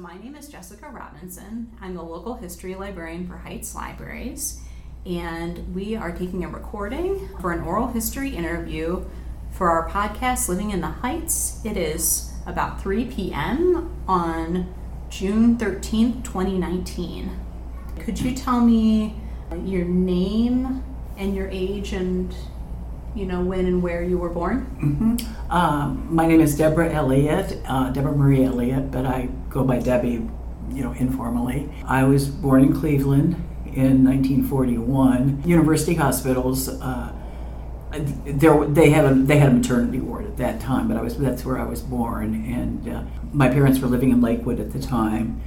My name is Jessica Robinson. I'm the local history librarian for Heights Libraries, and we are taking a recording for an oral history interview for our podcast, Living in the Heights. It is about 3 p.m. on June 13th, 2019. Could you tell me your name and your age and you know when and where you were born? Mm-hmm. Um, my name is Deborah Elliott, uh, Deborah Marie Elliott, but I go by Debbie, you know, informally. I was born in Cleveland in 1941. University hospitals. Uh, there, they had a they had a maternity ward at that time, but I was that's where I was born, and uh, my parents were living in Lakewood at the time.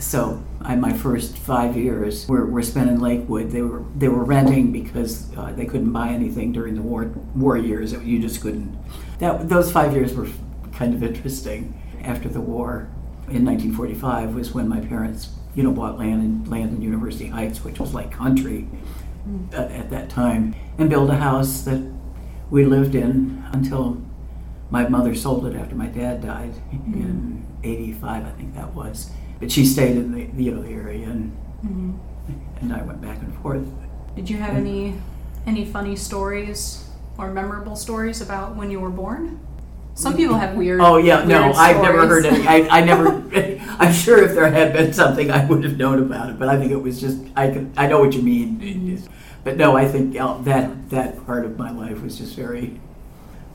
So I, my first five years were, were spent in Lakewood. They were they were renting because uh, they couldn't buy anything during the war war years. You just couldn't. That those five years were kind of interesting. After the war, in 1945 was when my parents you know bought land in land in University Heights, which was like country mm. at, at that time, and built a house that we lived in until my mother sold it after my dad died mm. in '85, I think that was but she stayed in the the area, and mm-hmm. and I went back and forth. Did you have and, any any funny stories or memorable stories about when you were born? Some people have weird. Oh yeah, weird no, stories. I've never heard any. I, I never. I'm sure if there had been something, I would have known about it. But I think it was just. I could. I know what you mean. Mm-hmm. But no, I think that that part of my life was just very,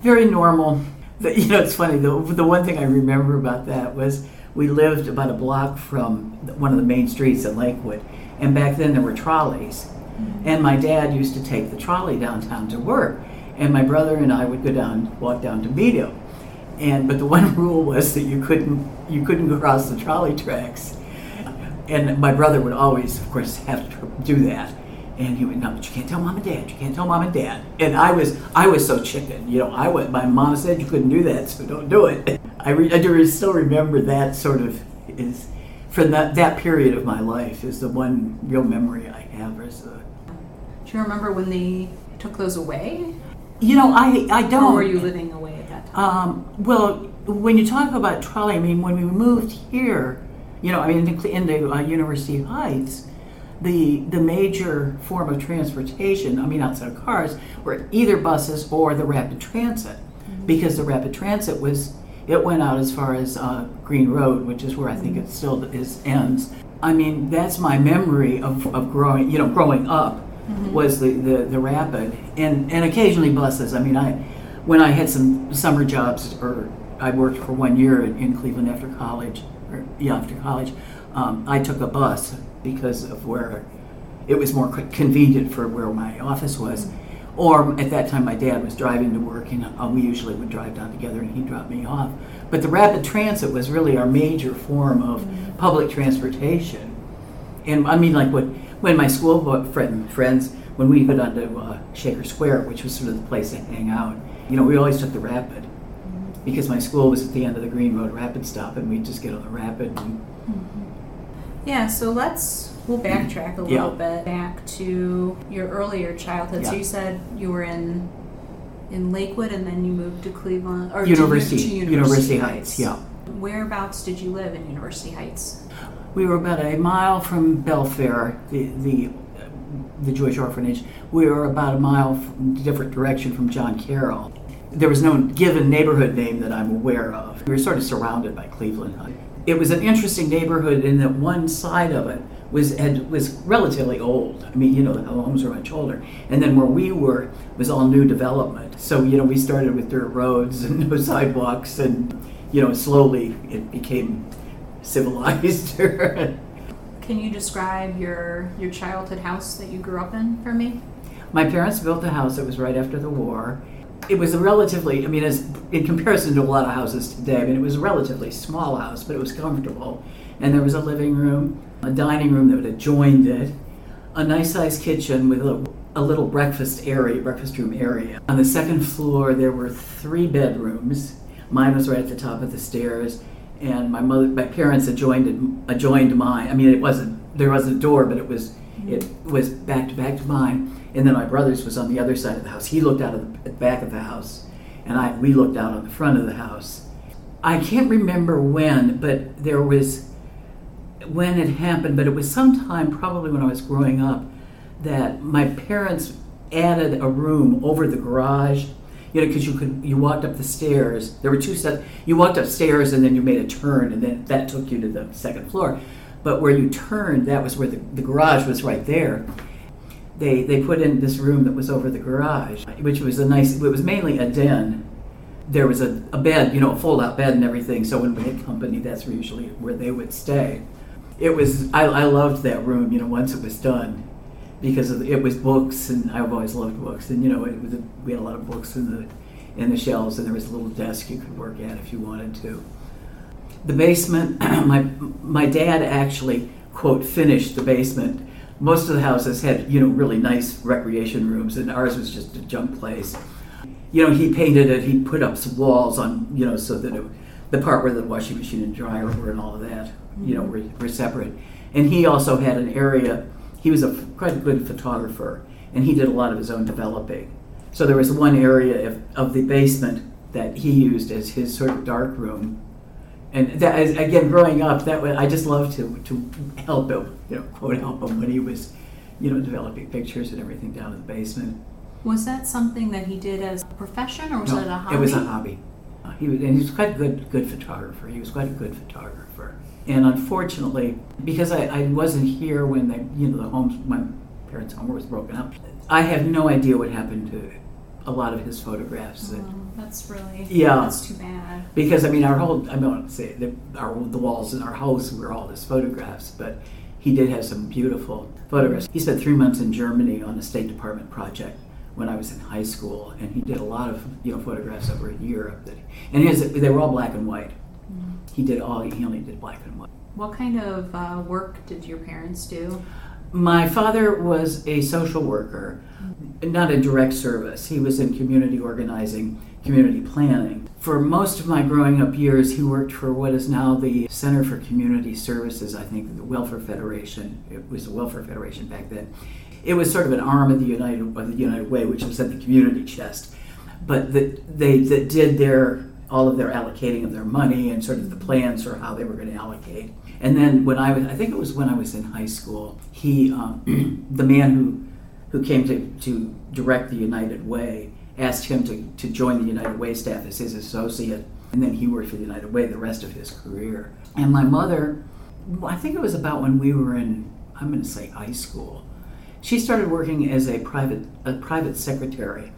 very normal. The, you know, it's funny. The the one thing I remember about that was we lived about a block from one of the main streets in Lakewood, and back then there were trolleys. Mm-hmm. And my dad used to take the trolley downtown to work, and my brother and I would go down, walk down to meet him. And but the one rule was that you couldn't you couldn't cross the trolley tracks. And my brother would always, of course, have to do that. And he would, no, but you can't tell mom and dad. You can't tell mom and dad. And I was, I was so chicken. You know, I was. My mom said you couldn't do that, so don't do it. I, re, I do still remember that sort of is from that that period of my life is the one real memory I have. Is the, do you remember when they took those away? You know, I I don't. Or were you living away at that time? Um, well, when you talk about trolley, I mean, when we moved here, you know, I mean, into, into uh, University Heights the the major form of transportation, I mean outside of cars, were either buses or the rapid transit, mm-hmm. because the rapid transit was it went out as far as uh, Green Road, which is where I think it still is ends. I mean, that's my memory of, of growing, you know, growing up mm-hmm. was the, the, the rapid and, and occasionally buses. I mean, I when I had some summer jobs or I worked for one year in, in Cleveland after college, or yeah, after college, um, I took a bus because of where it was more convenient for where my office was. Or at that time, my dad was driving to work, and uh, we usually would drive down together, and he'd drop me off. But the rapid transit was really our major form of mm-hmm. public transportation. And I mean, like what when my school friend, friends, when we go down to uh, Shaker Square, which was sort of the place to hang out, you know, we always took the rapid mm-hmm. because my school was at the end of the Green Road Rapid stop, and we'd just get on the rapid. And, mm-hmm. Yeah, so let's we'll backtrack a little yeah. bit back to your earlier childhood. Yeah. So you said you were in in Lakewood and then you moved to Cleveland or University, to, to University, University Heights. Heights. Yeah. Whereabouts did you live in University Heights? We were about a mile from Bellefaire, the the the Jewish orphanage. We were about a mile from different direction from John Carroll. There was no given neighborhood name that I'm aware of. We were sort of surrounded by Cleveland Heights. it was an interesting neighborhood in that one side of it was had, was relatively old. I mean, you know, the homes were much older, and then where we were was all new development. So you know, we started with dirt roads and no sidewalks, and you know, slowly it became civilized. Can you describe your your childhood house that you grew up in for me? My parents built a house that was right after the war it was a relatively, I mean, as in comparison to a lot of houses today, I mean, it was a relatively small house, but it was comfortable. And there was a living room, a dining room that adjoined it, a nice sized kitchen with a, a little breakfast area, breakfast room area. On the second floor, there were three bedrooms. Mine was right at the top of the stairs, and my mother, my parents adjoined adjoined mine. I mean, it wasn't there was a door, but it was mm-hmm. it was back to back to mine and then my brother's was on the other side of the house. He looked out of the back of the house, and I we looked out on the front of the house. I can't remember when, but there was when it happened, but it was sometime probably when I was growing up that my parents added a room over the garage. You know, because you could you walked up the stairs. There were two sets. You walked upstairs and then you made a turn, and then that took you to the second floor. But where you turned, that was where the, the garage was right there. They they put in this room that was over the garage, which was a nice. It was mainly a den. There was a, a bed, you know, a fold-out bed and everything. So when we had company, that's usually where they would stay. It was I, I loved that room. You know, once it was done, because the, it was books, and I've always loved books. And you know, it was a, we had a lot of books in the in the shelves, and there was a little desk you could work at if you wanted to. The basement, my my dad actually quote finished the basement. Most of the houses had you know really nice recreation rooms, and ours was just a junk place. You know, he painted it. He put up some walls on you know so that it, the part where the washing machine and dryer were and all of that you know were, were separate. And he also had an area he was a quite a good photographer, and he did a lot of his own developing. So there was one area of, of the basement that he used as his sort of dark room. And that, again, growing up, that I just loved to to help him, you know, quote help him when he was, you know, developing pictures and everything down in the basement. Was that something that he did as a profession, or was No, it a hobby? It was a hobby. He was, and he was quite a good good photographer. He was quite a good photographer. And unfortunately, because I, I wasn't here when the you know the homes my parents' home was broken up, I have no idea what happened to a lot of his photographs. that- Oh, that's really Yeah. That's too bad. because I mean, our whole I don't want to say the, our the walls in our house were all his photographs, but he did have some beautiful photographs. He spent three months in Germany on a State Department project when I was in high school, and he did a lot of you know photographs over in Europe. That and his they were all black and white. He did all he only did black and white. What kind of uh, work did your parents do? My father was a social worker, not in direct service. He was in community organizing, community planning. For most of my growing up years, he worked for what is now the Center for Community Services, I think, the Welfare Federation. It was the Welfare Federation back then. It was sort of an arm of the United, of the United Way, which was at the community chest. But that they that did their all of their allocating of their money and sort of the plans for how they were going to allocate. And then when I was, I think it was when I was in high school, he, um, the man who, who came to, to direct the United Way, asked him to, to join the United Way staff as his associate. And then he worked for the United Way the rest of his career. And my mother, I think it was about when we were in, I'm going to say high school, she started working as a private, a private secretary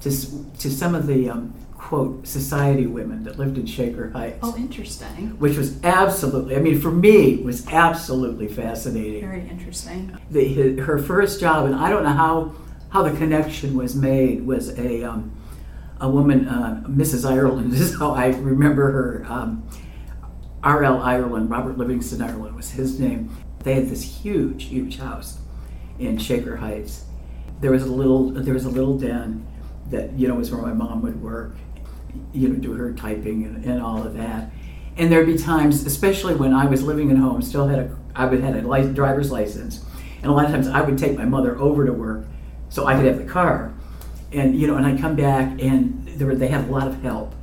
to, to some of the, um, quote, society women that lived in Shaker Heights Oh, interesting. which was absolutely, I mean, for me, was absolutely fascinating. Very interesting. The, her first job, and I don't know how, how the connection was made, was a, um, a woman, uh, Mrs. Ireland, this is how I remember her. Um, R.L. Ireland, Robert Livingston Ireland was his name. They had this huge, huge house in Shaker Heights. There was a little, there was a little den that you know was where my mom would work, you know, do her typing and, and all of that. And there'd be times, especially when I was living at home, still had a, I would had a driver's license, and a lot of times I would take my mother over to work so I could have the car, and you know, and I'd come back and there were, they had a lot of help,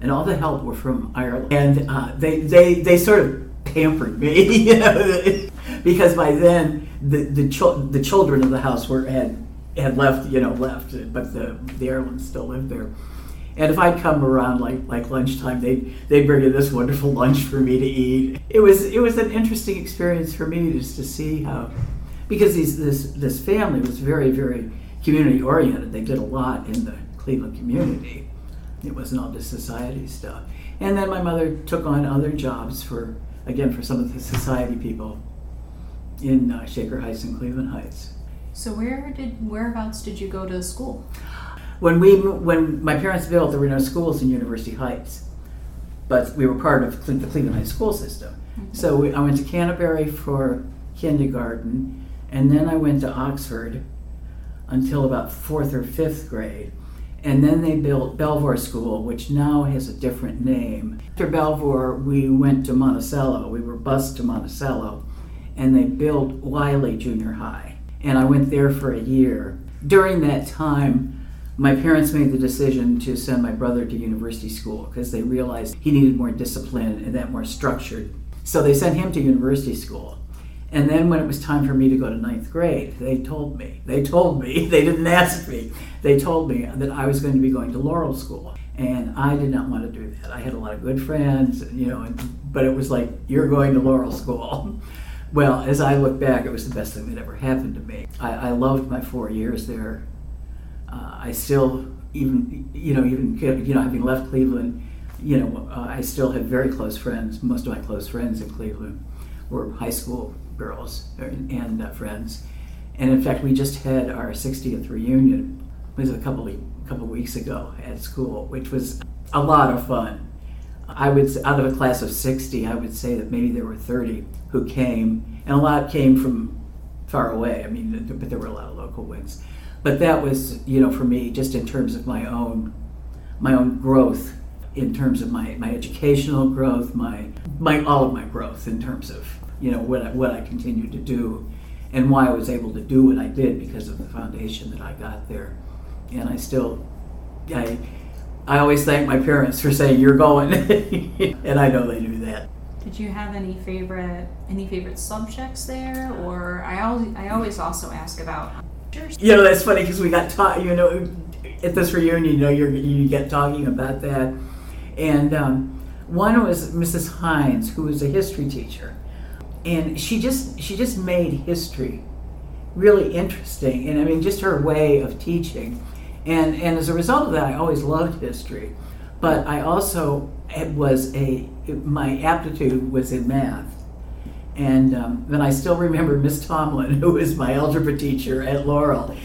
and all the help were from Ireland, and uh, they they they sort of pampered me, you know, because by then the the, chil- the children of the house were had had left, you know, left, but the the Irelands still lived there. And if I'd come around like like lunchtime, they'd they'd bring in this wonderful lunch for me to eat. It was it was an interesting experience for me just to see how, because these this this family was very very community oriented. They did a lot in the Cleveland community. It wasn't all just society stuff. And then my mother took on other jobs for again for some of the society people in uh, Shaker Heights and Cleveland Heights. So where did whereabouts did you go to school? When we when my parents built, there were no schools in University Heights, but we were part of the Cleveland Heights School system. So we, I went to Canterbury for kindergarten, and then I went to Oxford until about fourth or fifth grade. And then they built Belvoir School, which now has a different name. After Belvoir, we went to Monticello. We were bused to Monticello, and they built Wiley Junior High. And I went there for a year. During that time, my parents made the decision to send my brother to university school because they realized he needed more discipline and that more structured So they sent him to university school. And then when it was time for me to go to ninth grade, they told me, they told me, they didn't ask me, they told me that I was going to be going to Laurel School. And I did not want to do that. I had a lot of good friends, you know, but it was like, you're going to Laurel School. Well, as I look back, it was the best thing that ever happened to me. I, I loved my four years there. Uh, I still, even, you know, even, you know, having left Cleveland, you know, uh, I still have very close friends. Most of my close friends in Cleveland were high school girls and uh, friends. And in fact, we just had our 60th reunion. It was a couple of, couple of weeks ago at school, which was a lot of fun. I would, out of a class of 60, I would say that maybe there were 30 who came, and a lot came from far away. I mean, but there were a lot of local ones. But that was, you know, for me, just in terms of my own, my own growth, in terms of my, my educational growth, my, my all of my growth in terms of, you know, what I, what I continued to do, and why I was able to do what I did because of the foundation that I got there. And I still, I I always thank my parents for saying you're going, and I know they knew that. Did you have any favorite any favorite subjects there, or I always I always also ask about. You know that's funny because we got taught. You know, at this reunion, you know, you you get talking about that, and um, one was Mrs. Hines, who was a history teacher, and she just she just made history really interesting, and I mean just her way of teaching and, and as a result of that, I always loved history. But I also was a, my aptitude was in math. And um, then I still remember Miss Tomlin, who was my algebra teacher at Laurel.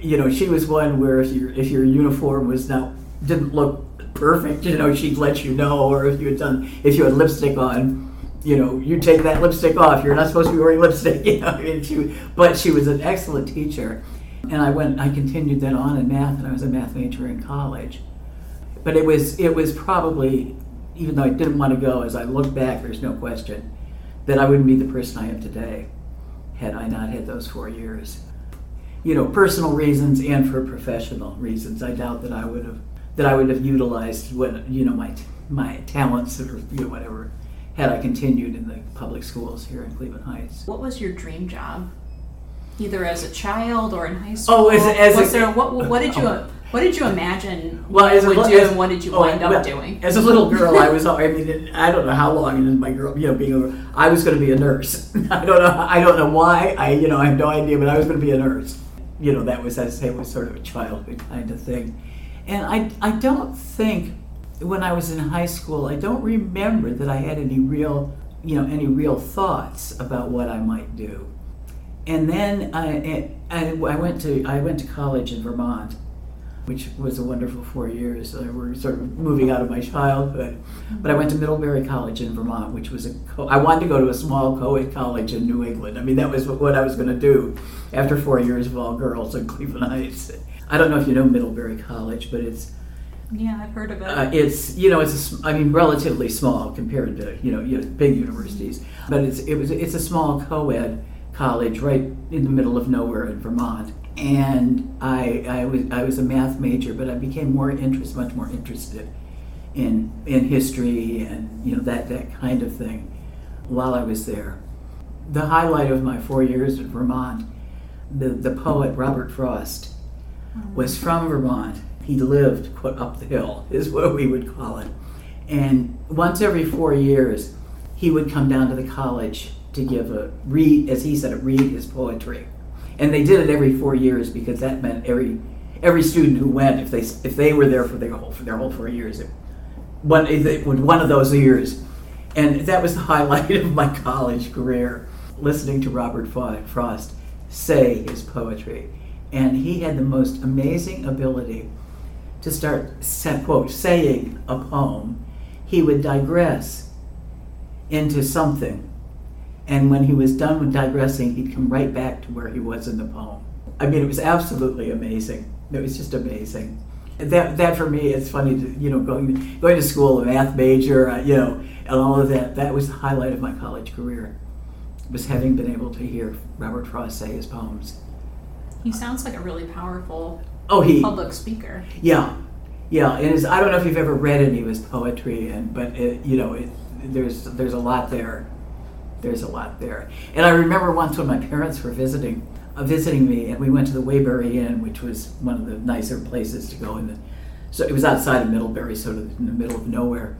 You know, she was one where if your if your uniform was not didn't look perfect, you know, she'd let you know, or if you had done if you had lipstick on, you know, you take that lipstick off. You're not supposed to be wearing lipstick, you know. She, but she was an excellent teacher, and I went, I continued that on in math, and I was a math major in college. But it was, it was probably, even though I didn't want to go, as I look back, there's no question that I wouldn't be the person I am today had I not had those four years. You know, personal reasons and for professional reasons. I doubt that I would have that I would have utilized what you know my my talents or you know whatever had I continued in the public schools here in Cleveland Heights. What was your dream job? Either as a child or in high oh, school? Oh, as, as was a, there what what did you oh. what did you imagine well, as you would do as, and what did you oh, wind well, up doing? As a little girl, I was I mean I don't know how long into my girl you know being a, I was going to be a nurse. I don't know I don't know why I you know I have no idea, but I was going to be a nurse. You know that was as I say was sort of a childhood kind of thing, and I I don't think when I was in high school I don't remember that I had any real you know any real thoughts about what I might do and then I, I, I went to I went to college in Vermont, which was a wonderful four years. I we're sort of moving out of my childhood, but I went to Middlebury College in Vermont, which was a co- I wanted to go to a small co-ed college in New England. I mean, that was what I was going to do after four years of all girls in Cleveland Heights. I don't know if you know Middlebury College, but it's yeah, I've heard of it. Uh, it's you know it's a, I mean relatively small compared to you know big universities, but it's it was it's a small co-ed college right in the middle of nowhere in Vermont. And I, I, was, I was a math major, but I became more interest, much more interested in, in history and you know that, that kind of thing while I was there. The highlight of my four years in Vermont, the, the poet Robert Frost was from Vermont. He lived up the hill, is what we would call it. And once every four years, he would come down to the college to give a read, as he said, read his poetry, and they did it every four years because that meant every every student who went, if they if they were there for their whole for their whole four years, it, one it, one of those years, and that was the highlight of my college career, listening to Robert Frost say his poetry, and he had the most amazing ability to start quote saying a poem. He would digress into something and when he was done with digressing, he'd come right back to where he was in the poem. I mean, it was absolutely amazing. It was just amazing. That, that for me, it's funny to, you know, going, going to school, a math major, uh, you know, and all of that. That was the highlight of my college career, was having been able to hear Robert Frost say his poems. He sounds like a really powerful oh, he, public speaker. Yeah, yeah. And his, I don't know if you've ever read any of his poetry, and but it, you know, it, there's there's a lot there. There's a lot there. And I remember once when my parents were visiting uh, visiting me, and we went to the Waybury Inn, which was one of the nicer places to go in. The, so it was outside of Middlebury, sort of in the middle of nowhere.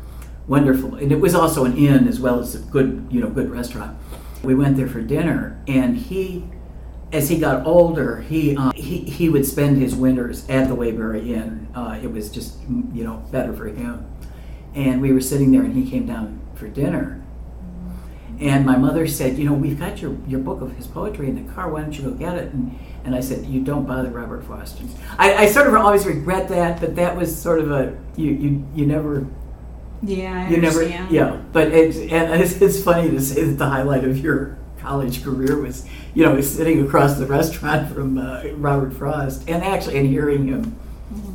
Wonderful, and it was also an inn as well as a good, you know, good restaurant. We went there for dinner, and he, as he got older, he uh, he he would spend his winters at the Waybury Inn. Uh, it was just, you know, better for him. And we were sitting there, and he came down for dinner, and my mother said, You know, we've got your, your book of his poetry in the car. Why don't you go get it? And, and I said, You don't bother Robert Frost. I, I sort of always regret that, but that was sort of a, you, you, you never. Yeah, I you understand. never, yeah. But it's, and it's, it's funny to say that the highlight of your college career was, you know, sitting across the restaurant from uh, Robert Frost and actually and hearing him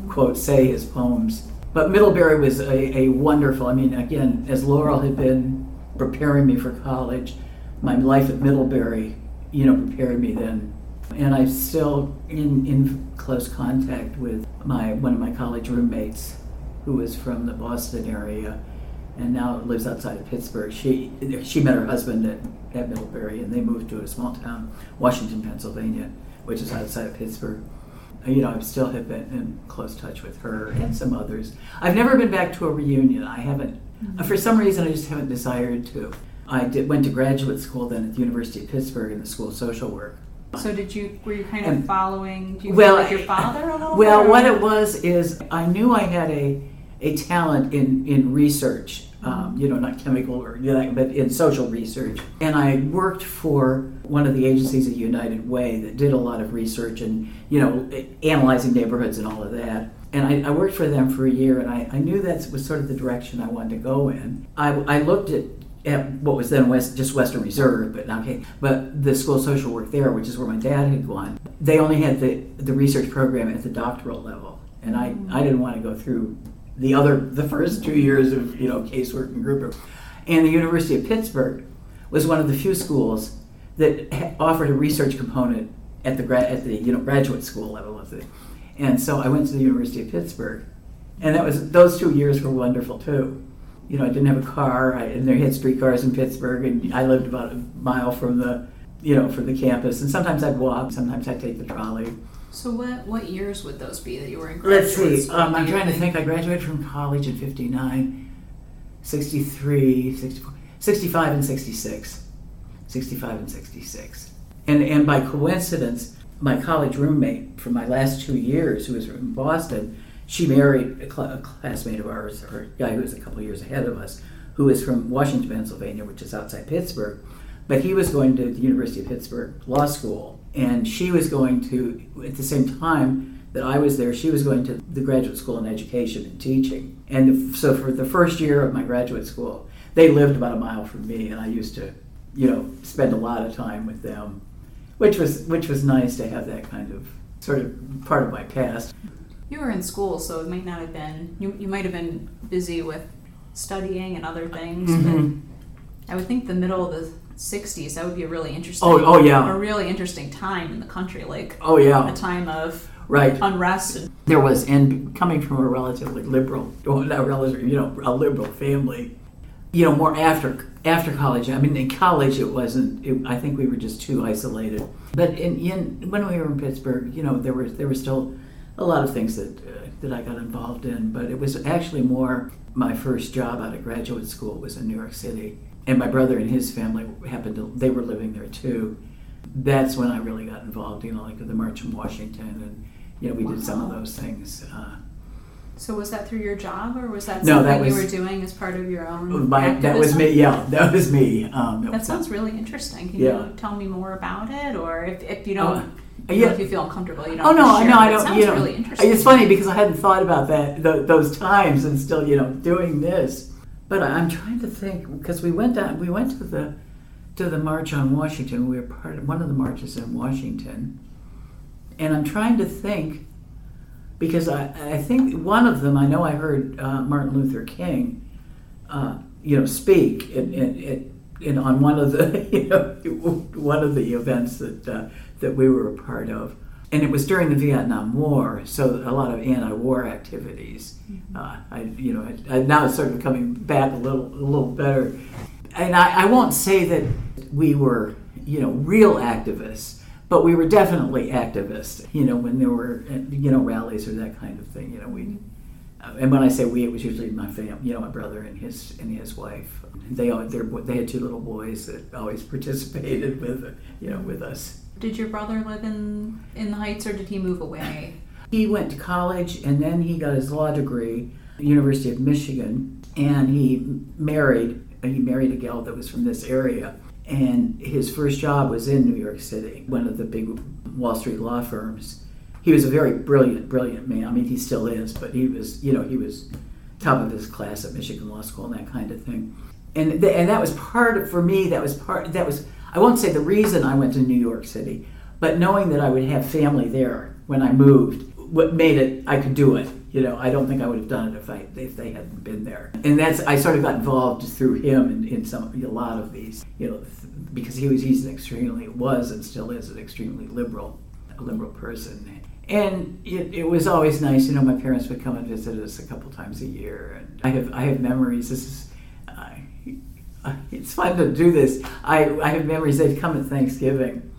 quote say his poems. But Middlebury was a, a wonderful. I mean, again, as Laurel had been preparing me for college, my life at Middlebury, you know, prepared me then. And I'm still in, in close contact with my one of my college roommates, who was from the Boston area, and now lives outside of Pittsburgh. She she met her husband at, at Middlebury, and they moved to a small town, Washington, Pennsylvania, which is outside of Pittsburgh. Uh, you know, I still have been in close touch with her and some others. I've never been back to a reunion. I haven't uh, For some reason, I just haven't desired to. I did, went to graduate school then at the University of Pittsburgh in the School of Social Work. So did you were you kind of And- following? Do you well, like your father a little Well, or- what it was is I knew I had a, a talent in, in research, um, you know, not chemical or, you know, but in social research. And I worked for one of the agencies at United Way that did a lot of research and, you know, analyzing neighborhoods and all of that. And I, I worked for them for a year, and I, I knew that was sort of the direction I wanted to go in. I, I looked at, at what was then West, just Western Reserve, but okay, but the school of social work there, which is where my dad had gone, they only had the, the research program at the doctoral level, and I, I didn't want to go through the other the first two years of you know casework and group work. And the University of Pittsburgh was one of the few schools that offered a research component at the at the you know graduate school level of it. And so I went to the University of Pittsburgh, and that was those two years were wonderful too. You know, I didn't have a car, I, and they had streetcars in Pittsburgh, and I lived about a mile from the you know from the campus. And sometimes I'd walk, sometimes I'd take the trolley. So what what years would those be that you were in graduate Let's see. Um, I'm trying to think. I graduated from college in 59, 63, 64, 65, and 66. 65 and 66. And, and by coincidence, my college roommate from my last two years, who was from Boston, she married a, cl- a classmate of ours, or a guy who was a couple years ahead of us, who was from Washington, Pennsylvania, which is outside Pittsburgh. But he was going to the University of Pittsburgh Law School, and she was going to, at the same time that I was there, she was going to the graduate school in education and teaching. And so for the first year of my graduate school, they lived about a mile from me, and I used to, you know, spend a lot of time with them, which was which was nice to have that kind of sort of part of my past. You were in school, so it might not have been. You you might have been busy with studying and other things. Mhm. But I would think the middle of the '60s that would be a really interesting. Oh, oh, yeah. A really interesting time in the country, like Oh yeah, a time of right. unrest. And, There was, and coming from a relatively liberal, well, not relative, you know, a liberal family, you know, more after after college. I mean, in college it wasn't. It, I think we were just too isolated. But in, in when we were in Pittsburgh, you know, there were there were still a lot of things that uh, that I got involved in. But it was actually more my first job out of graduate school was in New York City, and my brother and his family happened to they were living there too. That's when I really got involved. You know, like the March in Washington and you know, we did some of those things. Uh, so was that through your job, or was that No, something that you were doing as part of your own? my, that was me. Yeah, that was me. Um, that was- sounds really interesting. Can Yeah. you tell me more about it, or if, if you don't, Uh, you know, yeah. if you feel uncomfortable, you don't. Oh no, I share, know, I It don't. sounds You know, really interesting. it's funny because I hadn't thought about that th- those times, and still, you know, doing this. But I'm trying to think because we went down, we went to the to the march on Washington. We were part of one of the marches in Washington, and I'm trying to think because I, I think one of them I know I heard uh, Martin Luther King, uh, you know, speak in, in, in, on one of the you know one of the events that uh, that we were a part of. and it was during the Vietnam War, so a lot of anti-war activities. Uh, I, you know, I, I, now it's sort of coming back a little, a little better. And I, I won't say that we were, you know, real activists, but we were definitely activists. You know, when there were, you know, rallies or that kind of thing. You know, we. And when I say we, it was usually my family. You know, my brother and his and his wife. They all, they had two little boys that always participated with, you know, with us. Did your brother live in in the Heights, or did he move away? He went to college, and then he got his law degree, University of Michigan, and he married. He married a gal that was from this area, and his first job was in New York City, one of the big Wall Street law firms. He was a very brilliant, brilliant man. I mean, he still is, but he was, you know, he was top of his class at Michigan Law School and that kind of thing. And th- and that was part of, for me. That was part. That was I won't say the reason I went to New York City, but knowing that I would have family there when I moved, what made it I could do it. You know, I don't think I would have done it if I if they hadn't been there. And that's I sort of got involved through him in, in some a lot of these. You know, because he was he's an extremely was and still is an extremely liberal a liberal person. And it, it was always nice, you know. My parents would come and visit us a couple times a year, and I have I have memories. This is it's fun to do this. I, I have memories. They'd come at Thanksgiving,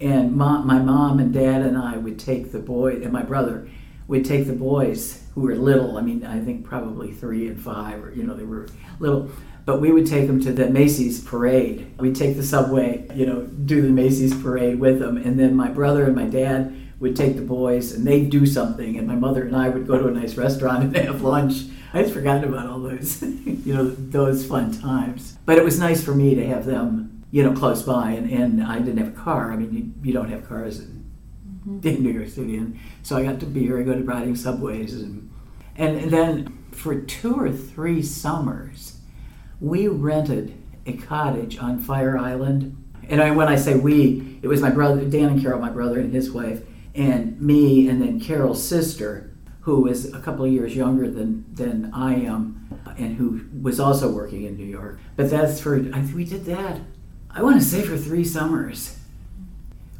and mom, my mom and dad and I would take the boy and my brother would take the boys who were little. I mean, I think probably three and five, or you know, they were little. But we would take them to the Macy's parade. We'd take the subway, you know, do the Macy's parade with them, and then my brother and my dad would take the boys and they'd do something, and my mother and I would go to a nice restaurant and have lunch I had forgotten about all those, you know, those fun times. But it was nice for me to have them, you know, close by. And, and I didn't have a car. I mean, you, you don't have cars in, in New York City. And so I got to be very good at riding subways. And, and then for two or three summers, we rented a cottage on Fire Island. And I, when I say we, it was my brother, Dan and Carol, my brother and his wife, and me, and then Carol's sister who is a couple of years younger than, than I am and who was also working in New York. But that's for, I, we did that, I want to say for three summers,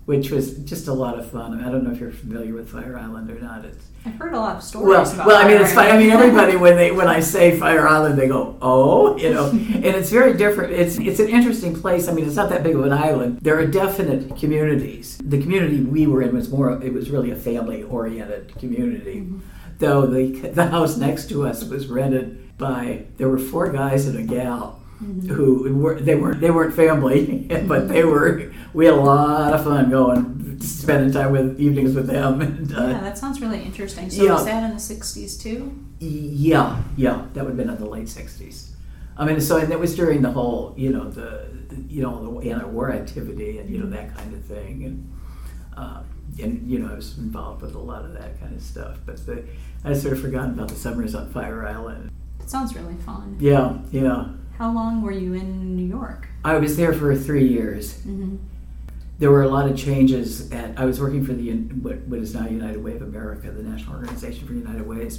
which was just a lot of fun. I don't know if you're familiar with Fire Island or not. It's, I've heard a lot of stories well, about Well, I mean, it's fun. I mean, everybody, when they when I say Fire Island, they go, oh, you know, and it's very different. It's, it's an interesting place. I mean, it's not that big of an island. There are definite communities. The community we were in was more, it was really a family-oriented community. Mm-hmm though the the house next to us was rented by there were four guys and a gal mm-hmm. who were they weren't they weren't family, but they were. We had a lot of fun going, spending time with evenings with them. And, uh, yeah, that sounds really interesting. So yeah. was that in the '60s too? Yeah, yeah, that would have been in the late '60s. I mean, so and it was during the whole, you know, the you know the anti-war activity and you know that kind of thing and. Uh, and you know I was involved with a lot of that kind of stuff. But the, I sort of forgotten about the summers on Fire Island. It sounds really fun. Yeah, yeah. How long were you in New York? I was there for three years. Mm-hmm. There were a lot of changes. At I was working for the what, what is now United Way of America, the National Organization for United Ways,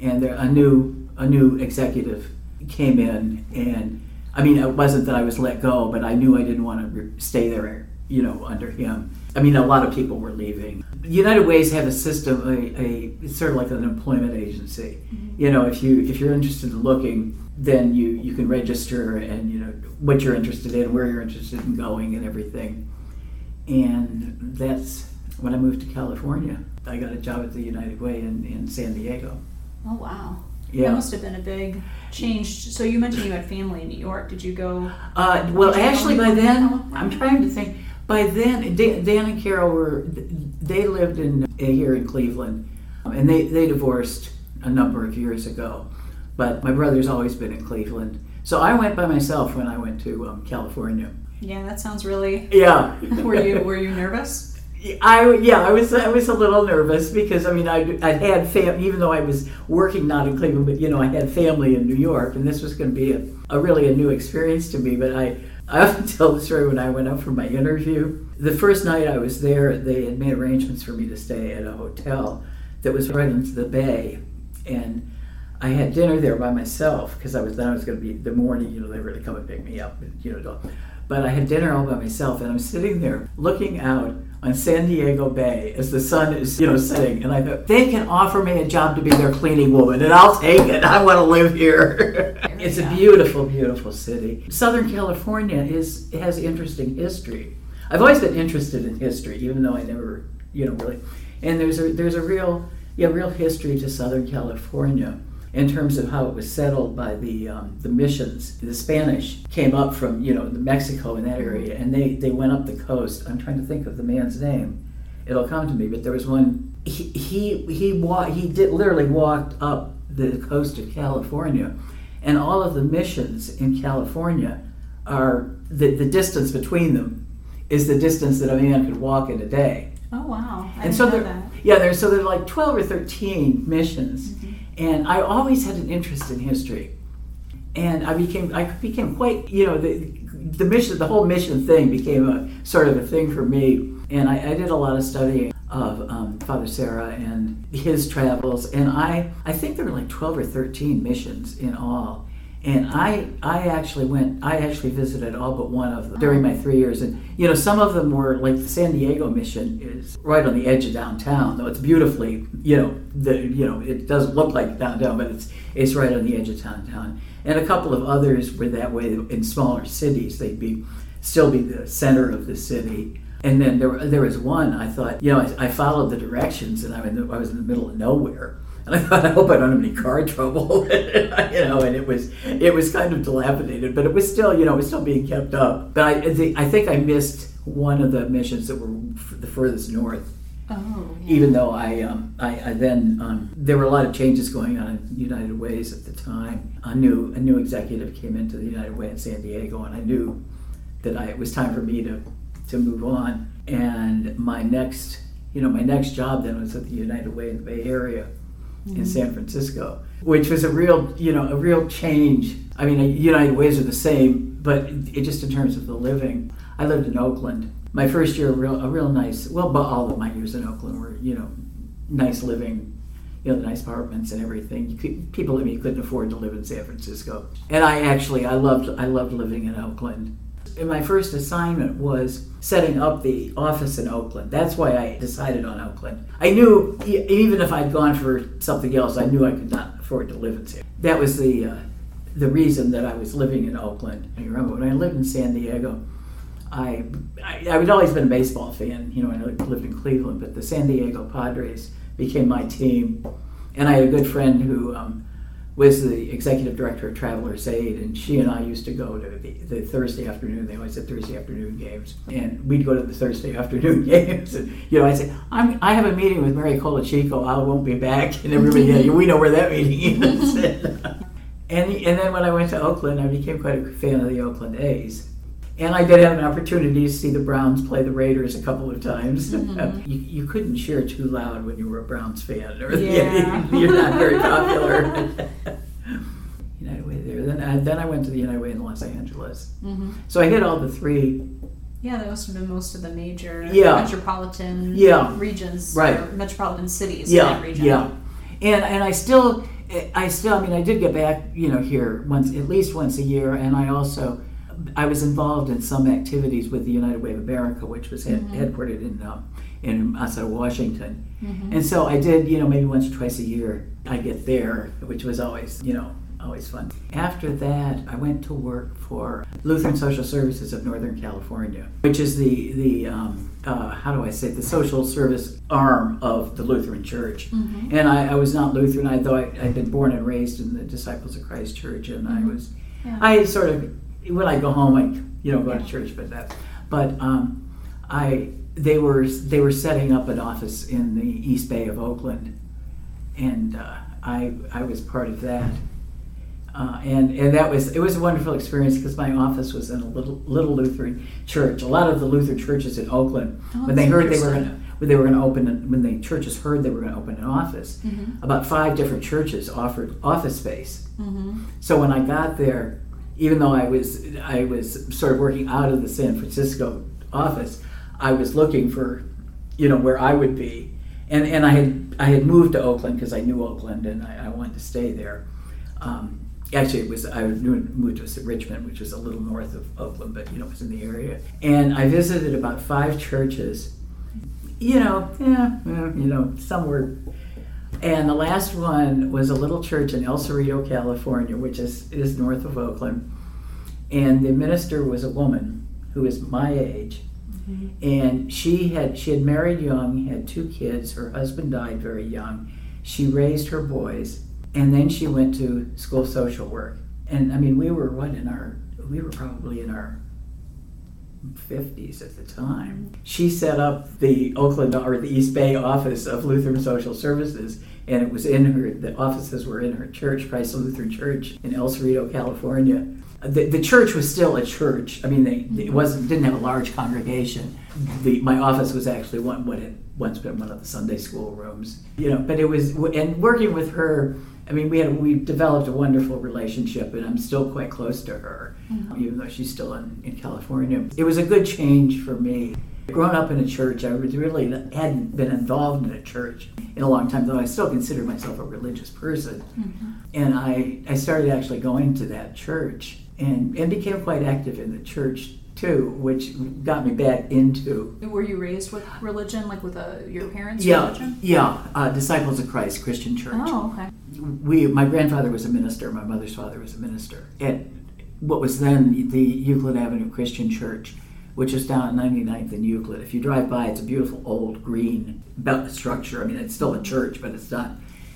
and there, a new a new executive came in, and I mean it wasn't that I was let go, but I knew I didn't want to stay there, you know, under him I mean, a lot of people were leaving. United Ways have a system, a, a it's sort of like an employment agency. Mm-hmm. You know, if you if you're interested in looking, then you you can register and you know what you're interested in, where you're interested in going, and everything. And that's when I moved to California. I got a job at the United Way in, in San Diego. Oh wow. Yeah. That must have been a big change. So you mentioned you had family in New York. Did you go? Uh, well, actually, by then, I'm trying to think by then, Dan and Carol were, they lived in here in Cleveland, and they, they divorced a number of years ago. But my brother's always been in Cleveland. So I went by myself when I went to um, California. Yeah, that sounds really. Yeah. were you Were you nervous? I yeah, I was I was a little nervous because I mean I I had fam even though I was working not in Cleveland, but you know I had family in New York, and this was going to be a, a really a new experience to me. But I I often tell the story when I went up for my interview. The first night I was there, they had made arrangements for me to stay at a hotel that was right into the bay, and I had dinner there by myself because I was then I was going to be the morning. You know, they were going to come and pick me up. And, you know, but I had dinner all by myself, and I'm sitting there looking out on San Diego Bay as the sun is, you know, setting, and I thought they can offer me a job to be their cleaning woman, and I'll take it. I want to live here. it's a beautiful, beautiful city. Southern California is has interesting history. I've always been interested in history, even though I never, you know, really. And there's a there's a real yeah real history to Southern California in terms of how it was settled by the um, the missions. The Spanish came up from you know Mexico in that area, and they they went up the coast. I'm trying to think of the man's name. It'll come to me, but there was one. He he he wa- he did literally walked up the coast of California, and all of the missions in California are the the distance between them is the distance that a man could walk in a day. Oh wow! I and so there, yeah, there's so there's like 12 or 13 missions. Mm-hmm and I always had an interest in history. And I became I became quite you know the the mission the whole mission thing became a sort of a thing for me. And I, I did a lot of studying of um, Father Serra and his travels. And I I think there were like twelve or thirteen missions in all. And I, I actually went, I actually visited all but one of them during my three years. And, you know, some of them were like the San Diego mission is right on the edge of downtown, though it's beautifully, you know, the, you know, it doesn't look like downtown, but it's, it's right on the edge of downtown. And a couple of others were that way in smaller cities. They'd be, still be the center of the city. And then there, there was one, I thought, you know, I, I followed the directions and I, I was in the middle of nowhere and I thought, I hope I don't have any car trouble, you know. And it was it was kind of dilapidated, but it was still, you know, it was still being kept up. But I, I think I missed one of the missions that were the furthest north. Oh, yeah. Even though I, um, I, I, then um, there were a lot of changes going on in United Ways at the time. A new a new executive came into the United Way in San Diego, and I knew that I, it was time for me to to move on. And my next, you know, my next job then was at the United Way in the Bay Area. In San Francisco, which was a real, you know, a real change. I mean, United Ways are the same, but it, just in terms of the living. I lived in Oakland. My first year, a real, a real nice. Well, but all of my years in Oakland were, you know, nice living you know, the nice apartments and everything. Could, people I mean couldn't afford to live in San Francisco, and I actually I loved I loved living in Oakland. And my first assignment was setting up the office in Oakland. That's why I decided on Oakland. I knew even if I'd gone for something else, I knew I could not afford to live in San. That was the uh, the reason that I was living in Oakland. I remember when I lived in San Diego. I, I, had always been a baseball fan. You know, I lived in Cleveland, but the San Diego Padres became my team, and I had a good friend who um, was the executive director of Travelers Aid, and she and I used to go to the, the, Thursday afternoon. They always had Thursday afternoon games, and we'd go to the Thursday afternoon games. And you know, I say, I'm, I have a meeting with Mary Colachico. I won't be back, and everybody, yeah, we know where that meeting is. and and then when I went to Oakland, I became quite a fan of the Oakland A's. And I did have an opportunity to see the Browns play the Raiders a couple of times. Mm-hmm. you, you couldn't cheer too loud when you were a Browns fan, or yeah. you're not very popular. United Way there. Then I, then I went to the United Way in Los Angeles. Mm-hmm. So I hit all the three. Yeah, that must have been most of the major yeah. metropolitan yeah. regions, right? metropolitan cities yeah. in that region. Yeah, and and I still, I still, I mean, I did get back, you know, here once at least once a year, and I also I was involved in some activities with the United Way of America, which was head, mm-hmm. headquartered in um, in outside of Washington, mm-hmm. and so I did, you know, maybe once or twice a year I get there, which was always, you know, always fun. After that, I went to work for Lutheran Social Services of Northern California, which is the the um, uh, how do I say the social service arm of the Lutheran Church. Mm-hmm. And I, I, was not Lutheran, I though I, had been born and raised in the Disciples of Christ Church, and I mm-hmm. was yeah. I sort of when I go home, I you know go to church, but that, but um, I they were they were setting up an office in the East Bay of Oakland, and uh, I I was part of that. Uh, and and that was it was a wonderful experience because my office was in a little little Lutheran church. A lot of the Lutheran churches in Oakland, oh, when they heard they were going when they were going to open when the churches heard they were going to open an office, mm-hmm. about five different churches offered office space. Mm-hmm. So when I got there, even though I was I was sort of working out of the San Francisco office, I was looking for, you know, where I would be, and and I had I had moved to Oakland because I knew Oakland and I, I wanted to stay there. Um, actually, it was I moved to Richmond, which was a little north of Oakland, but you know, it was in the area. And I visited about five churches you know, yeah, you know, somewhere. And the last one was a little church in El Cerrito, California, which is, is north of Oakland. And the minister was a woman who is my age. Mm-hmm. And she had she had married young, had two kids. Her husband died very young. She raised her boys, and then she went to school social work. And I mean, we were what in our we were probably in our 50s at the time. Mm-hmm. She set up the Oakland or the East Bay office of Lutheran Social Services, and it was in her, the offices were in her church, Christ Lutheran Church in El Cerrito, California. The, the church was still a church. I mean, they, it wasn't didn't have a large congregation. The, my office was actually one what had once been one of the Sunday school rooms. You know, but it was and working with her I mean, we had we developed a wonderful relationship, and I'm still quite close to her, mm-hmm. even though she's still in, in California. It was a good change for me. Growing up in a church, I was really hadn't been involved in a church in a long time, though I still consider myself a religious person. Mm-hmm. And I, I started actually going to that church and, and became quite active in the church too, which got me back into. Were you raised with religion, like with a, your parents' yeah, religion? Yeah, uh, Disciples of Christ Christian Church. Oh, okay. We, my grandfather was a minister. My mother's father was a minister at what was then the Euclid Avenue Christian Church, which is down at 99th and Euclid. If you drive by, it's a beautiful old green structure. I mean, it's still a church, but it's not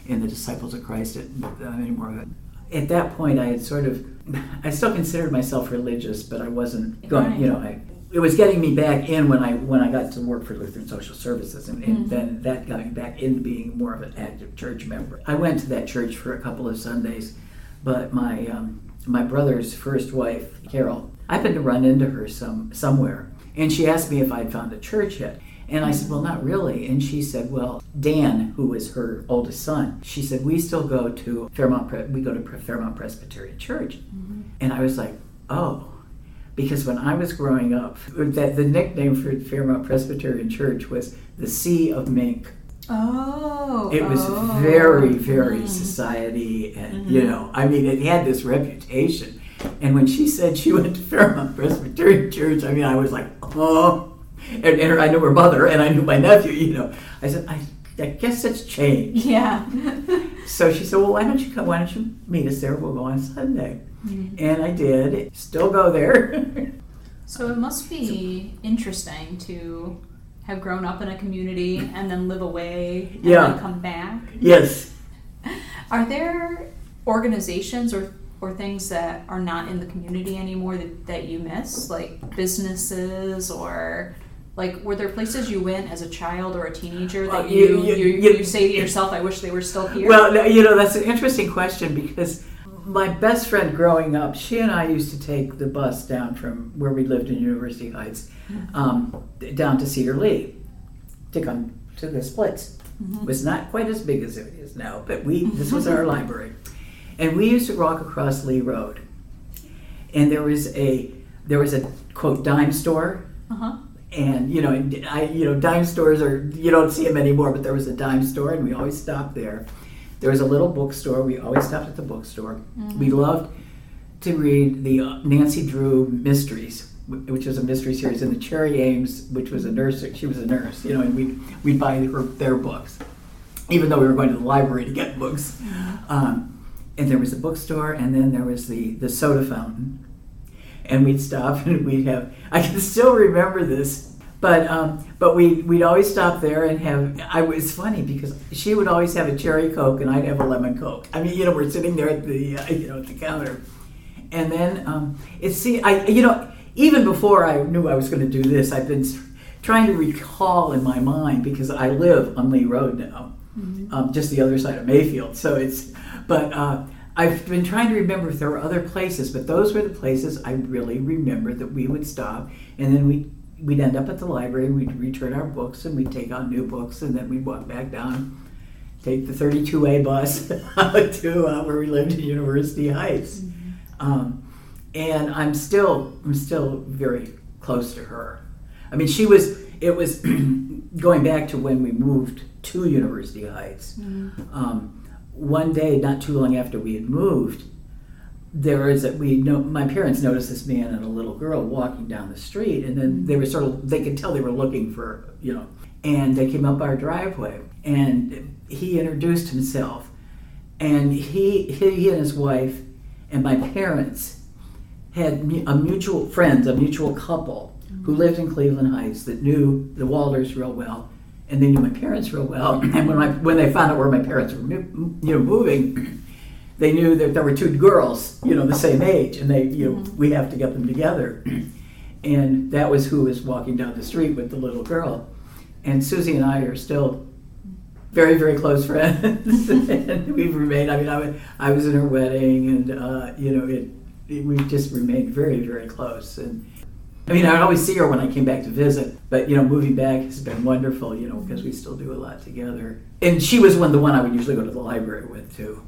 in the Disciples of Christ anymore. At that point, I had sort of I still considered myself religious, but I wasn't going. You know, I, it was getting me back in when I when I got to work for Lutheran Social Services, and, and mm-hmm. then that got me back into being more of an active church member. I went to that church for a couple of Sundays, but my um, my brother's first wife, Carol, happened to run into her some somewhere, and she asked me if I'd found a church yet. And I said, Well, not really. And she said, Well, Dan, who was her oldest son, she said, We still go to Fairmont, we go to Fairmont Presbyterian Church. Mm-hmm. And I was like, Oh. Because when I was growing up, that the nickname for Fairmont Presbyterian Church was the Sea of Mink. Oh, it was oh. very, very mm. society, and mm-hmm. you know, I mean, it had this reputation. And when she said she went to Fairmont Presbyterian Church, I mean, I was like, oh, and, and her, I knew her mother and I knew my nephew. You know, I said, I, I guess that's changed. Yeah. so she said, well, why don't you come? Why don't you meet us there? We'll go on Sunday. Mm-hmm. And I did. Still go there. so it must be interesting to have grown up in a community and then live away and yeah. then come back. Yes. Are there organizations or or things that are not in the community anymore that, that you miss, like businesses or like were there places you went as a child or a teenager that you, you, you, you, you say to yourself, "I wish they were still here"? Well, you know that's an interesting question because my best friend growing up, she and I used to take the bus down from where we lived in University Heights mm-hmm. um, down to Cedar Lee to come to the splits. Mm-hmm. It was not quite as big as it is now, but we this was our library, and we used to walk across Lee Road, and there was a there was a quote dime store. Uh-huh and you know, I you know, dime stores are you don't see them anymore, but there was a dime store, and we always stopped there. There was a little bookstore. We always stopped at the bookstore. Mm-hmm. We loved to read the uh, Nancy Drew mysteries, which was a mystery series, and the Cherry Ames, which was a nurse. She was a nurse, you know, and we we'd buy her their books, even though we were going to the library to get books. Mm-hmm. Um, and there was a bookstore, and then there was the the soda fountain and we'd stop and we'd have. I can still remember this, but um, but we we'd always stop there and have. I was funny because she would always have a cherry coke and I'd have a lemon coke. I mean, you know, we're sitting there at the uh, you know at the counter, and then um, it's see, I you know even before I knew I was going to do this, I've been trying to recall in my mind because I live on Lee Road now, mm-hmm. um, just the other side of Mayfield. So it's but. Uh, I've been trying to remember if there were other places, but those were the places I really remember that we would stop, and then we we'd end up at the library, we'd return our books, and we'd take on new books, and then we'd walk back down, take the 32A bus to uh, where we lived in University Heights. Mm-hmm. Um, and I'm still I'm still very close to her. I mean, she was. It was going back to when we moved to University Heights. Mm-hmm. Um, one day, not too long after we had moved, there was a, we know my parents noticed this man and a little girl walking down the street, and then they were sort of they could tell they were looking for you know, and they came up our driveway, and he introduced himself, and he he and his wife and my parents had a mutual friends, a mutual couple who lived in Cleveland Heights that knew the Walders real well, and they knew my parents real well. And when my when they found out where my parents were you know moving, they knew that there were two girls, you know, the same age, and they you know we have to get them together. And that was who was walking down the street with the little girl. And Susie and I are still very, very close friends. and we've remained, I mean, I, was- I was in her wedding, and, uh, you know, it, it, we just remained very, very close. And I mean, I'd always see her when I came back to visit, but, you know, moving back has been wonderful, you know, because we still do a lot together. And she was one, the one I would usually go to the library with, too.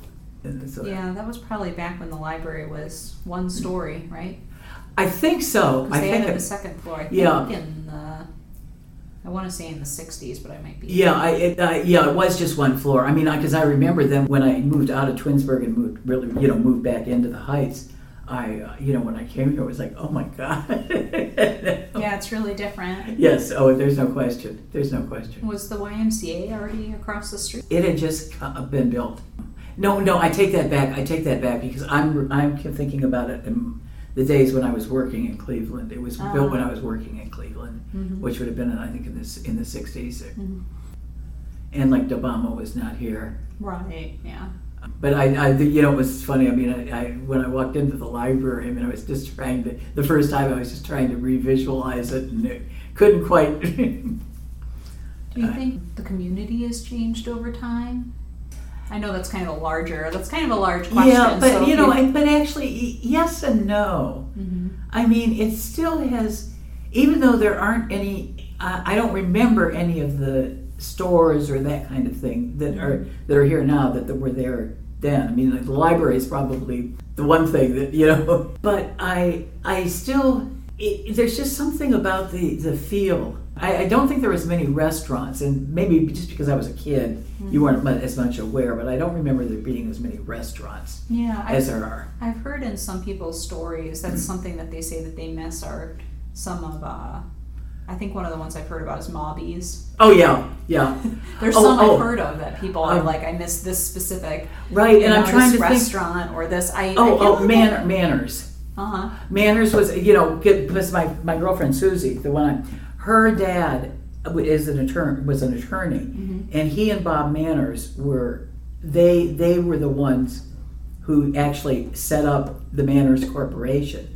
And so Yeah, that was probably back when the library was one story, right? I think so. I they think added it- the second floor. I think Yeah. in the, I want to say in the '60s, but I might be. Yeah, I, it, I, yeah, it was just one floor. I mean, because I, remember then when I moved out of Twinsburg and moved really, you know, moved back into the Heights. I, uh, you know, when I came here, it was like, oh my god. Yeah, it's really different. Yes. Oh, there's no question. There's no question. Was the YMCA already across the street? It had just been built. No, no, I take that back. I take that back because I'm, I'm thinking about it in the days when I was working in Cleveland. It was built when I was working in Cleveland, Mhm. which would have been, I think, in this in the '60s. Mhm. And like Obama was not here. Right. Yeah. But I, I, you know, it was funny. I mean, I, I, when I walked into the library, I mean, I was just trying to. The first time, I was just trying to revisualize it, and it couldn't quite. Do you Uh, think the community has changed over time? I know that's kind of a larger. That's kind of a large question. yeah, but so you know, I, but actually, yes and no. Mhm. I mean, it still has, even though there aren't any. I, I don't remember any of the stores or that kind of thing that are that are here now that, that were there then. I mean, like the library is probably the one thing that you know. But I I still it, there's just something about the the feel. I, I don't think there was many restaurants, and maybe just because I was a kid, you weren't as much aware. But I don't remember there being as many restaurants Yeah, as I've, there are. I've heard in some people's stories that's something that they say that they miss are some of. uh I think one of the ones I've heard about is Mawby's. Oh yeah, yeah. There's Oh, some oh. I've heard of that people are Um, like, I miss this specific. Right, and know, I'm trying to think. restaurant or this. I Oh, oh, man, manners. Uh huh. Manners was, you know, because my, my girlfriend Susie, the one I, her dad is an attorney, was an attorney, and he and Bob Manners were, they they were the ones who actually set up the Manners Corporation.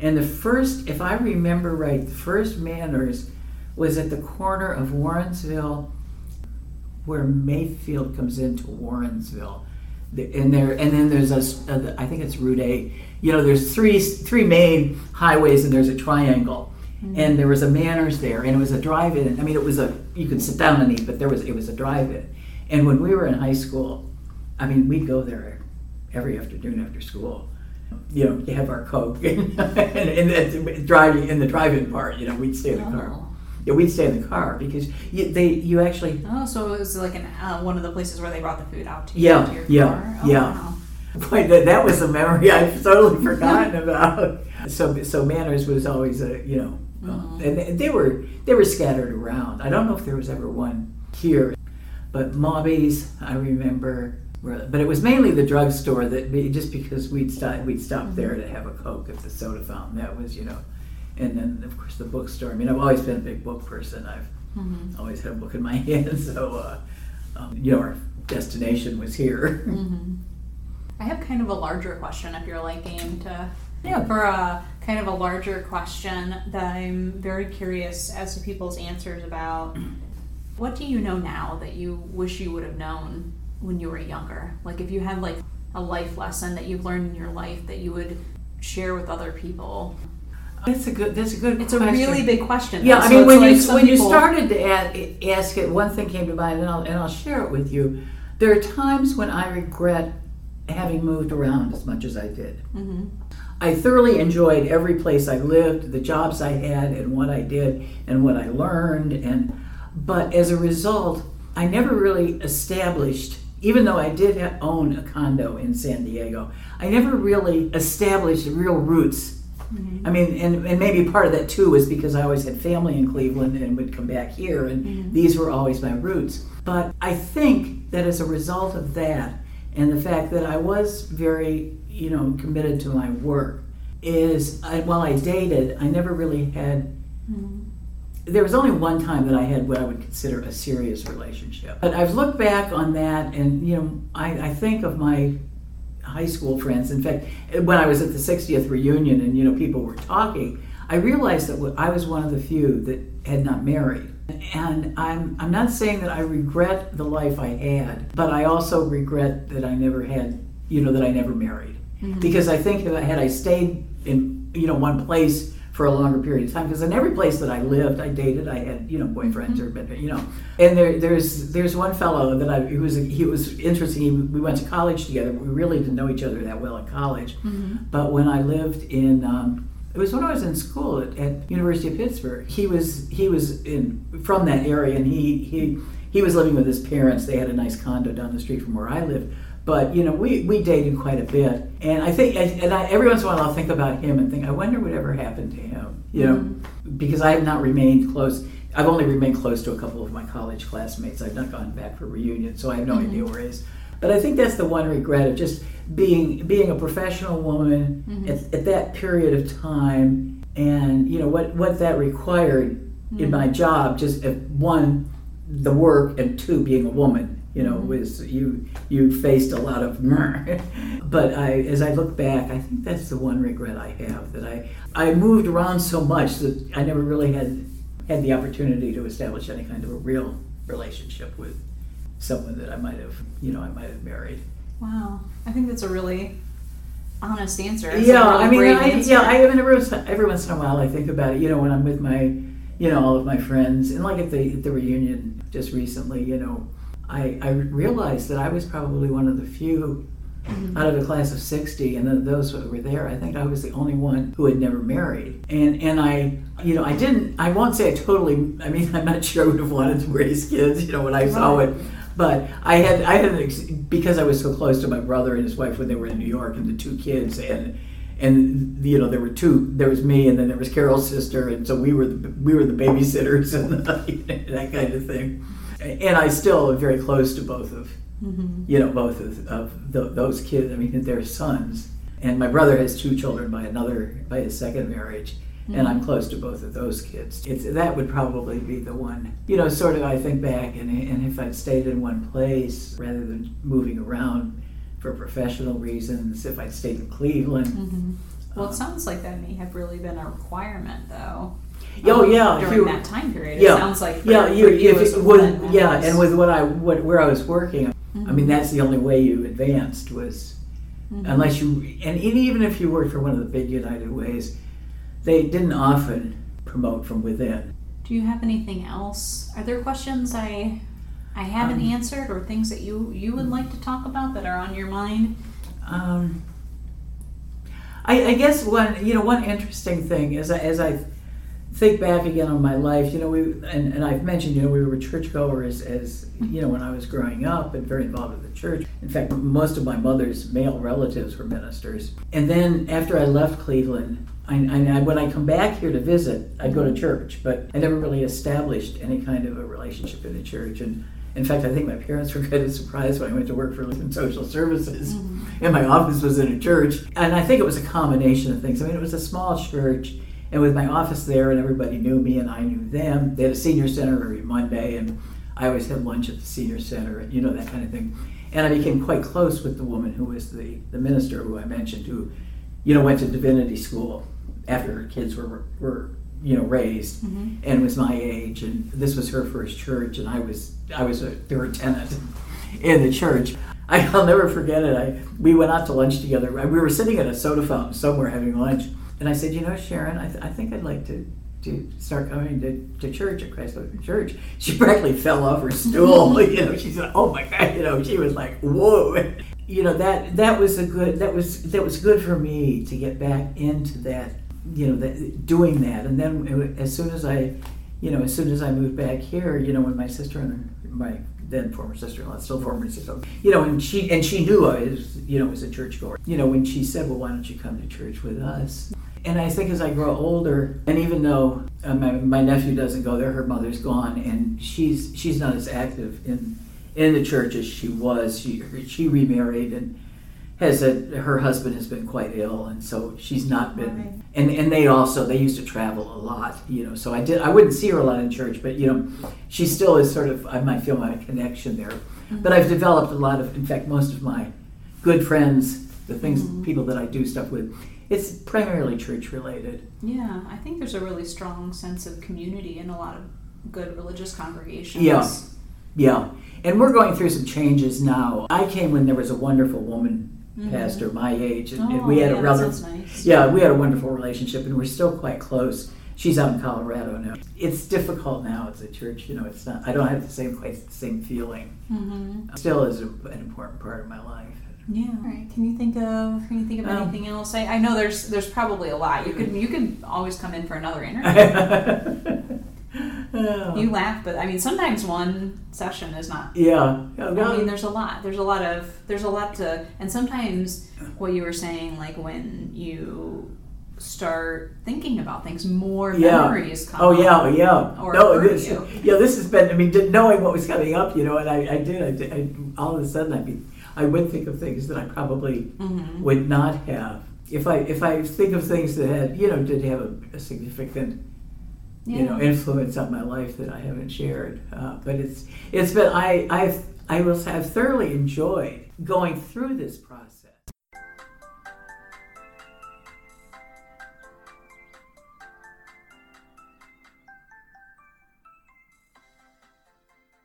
And the first, if I remember right, the first Manners was at the corner of Warrensville, where Mayfield comes into Warrensville. And there, and then there's a, uh, think it's Route 8. You know, there's three three main highways, and there's a triangle. And there was a Manners there, and it was a drive-in. I mean, it was a you could sit down and eat, but there was it was a drive-in. And when we were in high school, I mean, we'd go there every afternoon after school. You know, to have our coke and, and, and driving in the drive-in part. You know, we'd stay in the car. Oh. Yeah, we'd stay in the car because you, they you actually Oh, so it was like an, uh, one of the places where they brought the food out to you. Yeah, to your yeah, car? Oh, yeah. wow. Boy, that, that was a memory I've totally forgotten about. So, so Manners was always a, you know, uh, Mhm. and they- they were they were scattered around. I don't know if there was ever one here, but Mawby's I remember. But it was mainly the drugstore that just because we'd stop we'd stop there to have a coke at the soda fountain. That was you know, and then of course the bookstore. I mean, I've always been a big book person. I've Mhm. always had a book in my hand, so uh, um, you know our destination was here. Mhm. I have kind of a larger question if you're like game to Yeah. for a kind of a larger question that I'm very curious as to people's answers about. What do you know now that you wish you would have known when you were younger? Like if you had like a life lesson that you've learned in your life that you would share with other people. That's a good. That's a good. It's a question. really big question. Yeah, I mean, when like you when you started to add, ask it, one thing came to mind, and I'll and I'll share it with you. There are times when I regret having moved around as much as I did. Mhm. I thoroughly enjoyed every place I lived, the jobs I had, and what I did, and what I learned. And but as a result, I never really established. Even though I did own a condo in San Diego, I never really established real roots mm-hmm. I mean, and, and maybe part of that too was because I always had family in Cleveland and would come back here, and mm-hmm. these were always my roots. But I think that as a result of that, and the fact that I was very, you know, committed to my work, is I, while I dated, I never really had. Mm-hmm. There was only one time that I had what I would consider a serious relationship. But I've looked back on that, and you know, I, I think of my high school friends. In fact, when I was at the 60th reunion and you know people were talking, I realized that I was one of the few that had not married. And I'm I'm not saying that I regret the life I had, but I also regret that I never had, you know, that I never married. Mm-hmm. Because I think that had I stayed in you know one place for a longer period of time, because in every place that I lived, I dated, I had you know boyfriends or you know, and there there's there's one fellow that I who was he was interesting. He, we went to college together. We really didn't know each other that well in college, but when I lived in um, it was when I was in school at, at University of Pittsburgh. He was he was in from that area, and he he he was living with his parents. They had a nice condo down the street from where I lived. But you know, we, we dated quite a bit, and I think, and I, every once in a while, I'll think about him and think, I wonder whatever happened to him. You know, mm-hmm. because I have not remained close. I've only remained close to a couple of my college classmates. I've not gone back for reunion, so I have no mm-hmm. idea where he is. But I think that's the one regret of just being being a professional woman mm-hmm. at, at that period of time, and you know what what that required in my job. Just uh, one, the work, and two, being a woman. You know, mm-hmm. was you you faced a lot of myrrh. but I, as I look back, I think that's the one regret I have that I I moved around so much that I never really had had the opportunity to establish any kind of a real relationship with someone that I might have, you know, I might have married. Wow, I think that's a really honest answer. It's yeah, really I mean, I, answer. yeah, I mean, every once, every once in a while I think about it. You know, when I'm with my, you know, all of my friends, and like at the at the reunion just recently, you know, I I realized that I was probably one of the few Mm-hmm. out of a class of 60 and those that were there i think i was the only one who had never married. And and i you know i didn't i won't say i totally i mean i'm not sure i would have wanted to raise kids you know when i saw it. But i had i had an because i was so close to my brother and his wife when they were in new york and the two kids and and you know there were two there was me and then there was carol's sister. And so we were the, we were the babysitters and that kind of thing and i still am very close to both of mm-hmm. you know, both of, of tho- those kids. I mean, they're sons. And my brother has two children by another, by his second marriage. And I'm mm-hmm. close to both of those kids. It's, that would probably be the one, you know, sort of I think back, and, and if I'd stayed in one place rather than moving around for professional reasons, if I'd stayed in Cleveland. Mhm. Well, it um, sounds like that may have really been a requirement, though. Oh um, yeah, during you- that time period. yeah, it sounds like for, yeah, you, you if it woman, yeah, was- and with what I what where I was working, I Mm-hmm. mean that's the only way you advanced was Mhm. unless you and even if you worked for one of the big United Ways, they didn't often promote from within. Do you have anything else? Are there questions I I haven't Um, answered, or things that you you would like to talk about that are on your mind? Um, I, I guess one you know one interesting thing is as I think back again on my life, you know, we and, and I've mentioned, you know, we were churchgoers as you know when I was growing up and very involved with the church. In fact, most of my mother's male relatives were ministers. And then after I left Cleveland, I, I, when I come back here to visit, I'd go to church, but I never really established any kind of a relationship in the church. And in fact, I think my parents were kind of surprised when I went to work for Lutheran Social Services, mm-hmm. and my office was in a church. And I think it was a combination of things. I mean, it was a small church, and with my office there, and everybody knew me, and I knew them. They had a senior center every Monday, and I always had lunch at the senior center, and you know that kind of thing. And I became quite close with the woman who was the, the minister who I mentioned, who, you know, went to divinity school after her kids were were you know raised Mhm. and was my age and this was her first church and I was I was a third tenant in the church. I'll never forget it. I we went out to lunch together. We were sitting at a soda fountain somewhere having lunch, and I said, "You know, Sharon, I, th- I think I'd like to to start coming to, to church at Christ Lutheran Church." She practically fell off her stool. you know, she said, "Oh my God!" You know, she was like, "Whoa!" You know that that was a good that was that was good for me to get back into that. You know, that doing that, and then uh, as soon as I you know, as soon as I moved back here, you know, when my sister and my then former sister-in-law, still former sister, you know, and she and she knew I was, you know, was a churchgoer. You know, when she said, "Well, why don't you come to church with us?" And I think as I grow older, and even though uh, my, my nephew doesn't go there, her mother's gone, and she's she's not as active in in the church as she was. She she remarried and has a her husband has been quite ill, and so she's not been. Right. And and they also they used to travel a lot, you know. So I did I wouldn't see her a lot in church, but you know, she still is sort of I might feel my connection there. But I've developed a lot of, in fact, most of my good friends, the things people that I do stuff with, it's primarily church related. Yeah, I think there's a really strong sense of community in a lot of good religious congregations. Yeah. Yeah, and we're going through some changes now. I came when there was a wonderful woman pastor my age, and, and Oh, we had yeah, a rather nice. yeah, we had a wonderful relationship, and we're still quite close. She's out in Colorado now. It's difficult now as a church, you know. It's not. I don't have the same quite the same feeling. Mm-hmm. Still is a, an important part of my life. Yeah. Right. Can you think of Can you think of Um, anything else? I, I know there's there's probably a lot. You could you could always come in for another interview. Oh. you laugh, but I mean sometimes one session is not. yeah. Oh, I mean, there's a lot. There's a lot of there's a lot to, and sometimes what you were saying, like when you start thinking about things, more Yeah. memories come. Oh yeah, yeah. Or no, this, yeah, this has been. I mean, knowing what was coming up, you know, and I, I did. I, I, all of a sudden, I'd be, I would think of things that I probably Mhm. would not have if I if I think of things that had, you know, did have a, a significant, you know, influence on my life that I haven't shared. Uh, but it's it's been I I've I will say I've thoroughly enjoyed going through this process.